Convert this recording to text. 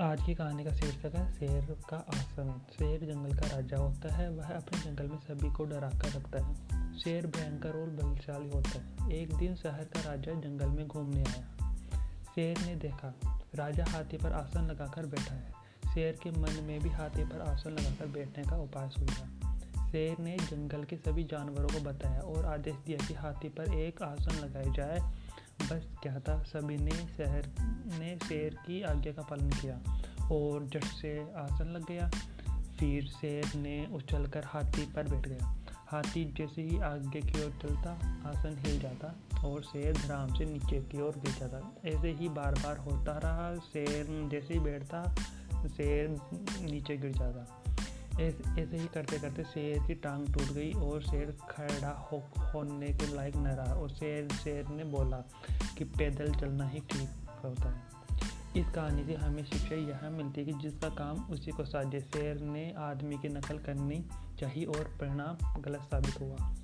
आज की कहानी का शीर्षक है, शेर का आसन। शेर जंगल का राजा होता है, वह अपने जंगल में सभी को डरा कर रखता है। शेर भयंकर और बलशाली होता है। एक दिन शहर का राजा जंगल में घूमने आया। शेर ने देखा, राजा हाथी पर आसन लगाकर बैठा है। शेर के मन में भी हाथी पर आसन लगाकर बैठने का उपाय सूझा शेर ने जंगल के सभी जानवरों को बताया और आदेश दिया कि हाथी पर एक आसन लगाया जाए। बस क्या था? सभी ने शहर ने शेर की आज्ञा का पालन किया और जट से आसन लग गया। फिर शेर ने उछलकर हाथी पर बैठ गया। हाथी जैसे ही आगे की ओर चलता, आसन हिल जाता और शेर धराम से नीचे की ओर गिर जाता। ऐसे ही बार बार होता रहा। शेर जैसे ही बैठता, शेर नीचे गिर जाता। ऐसे ही करते करते शेर की टांग टूट गई और शेर खड़ा हो, होने के लायक न रहा और शेर शेर ने बोला कि पैदल चलना ही ठीक होता है। इस कहानी से हमें शिक्षा यह मिलती है कि जिसका काम उसी को साझे शेर ने आदमी की नकल करनी चाहिए और परिणाम गलत साबित हुआ।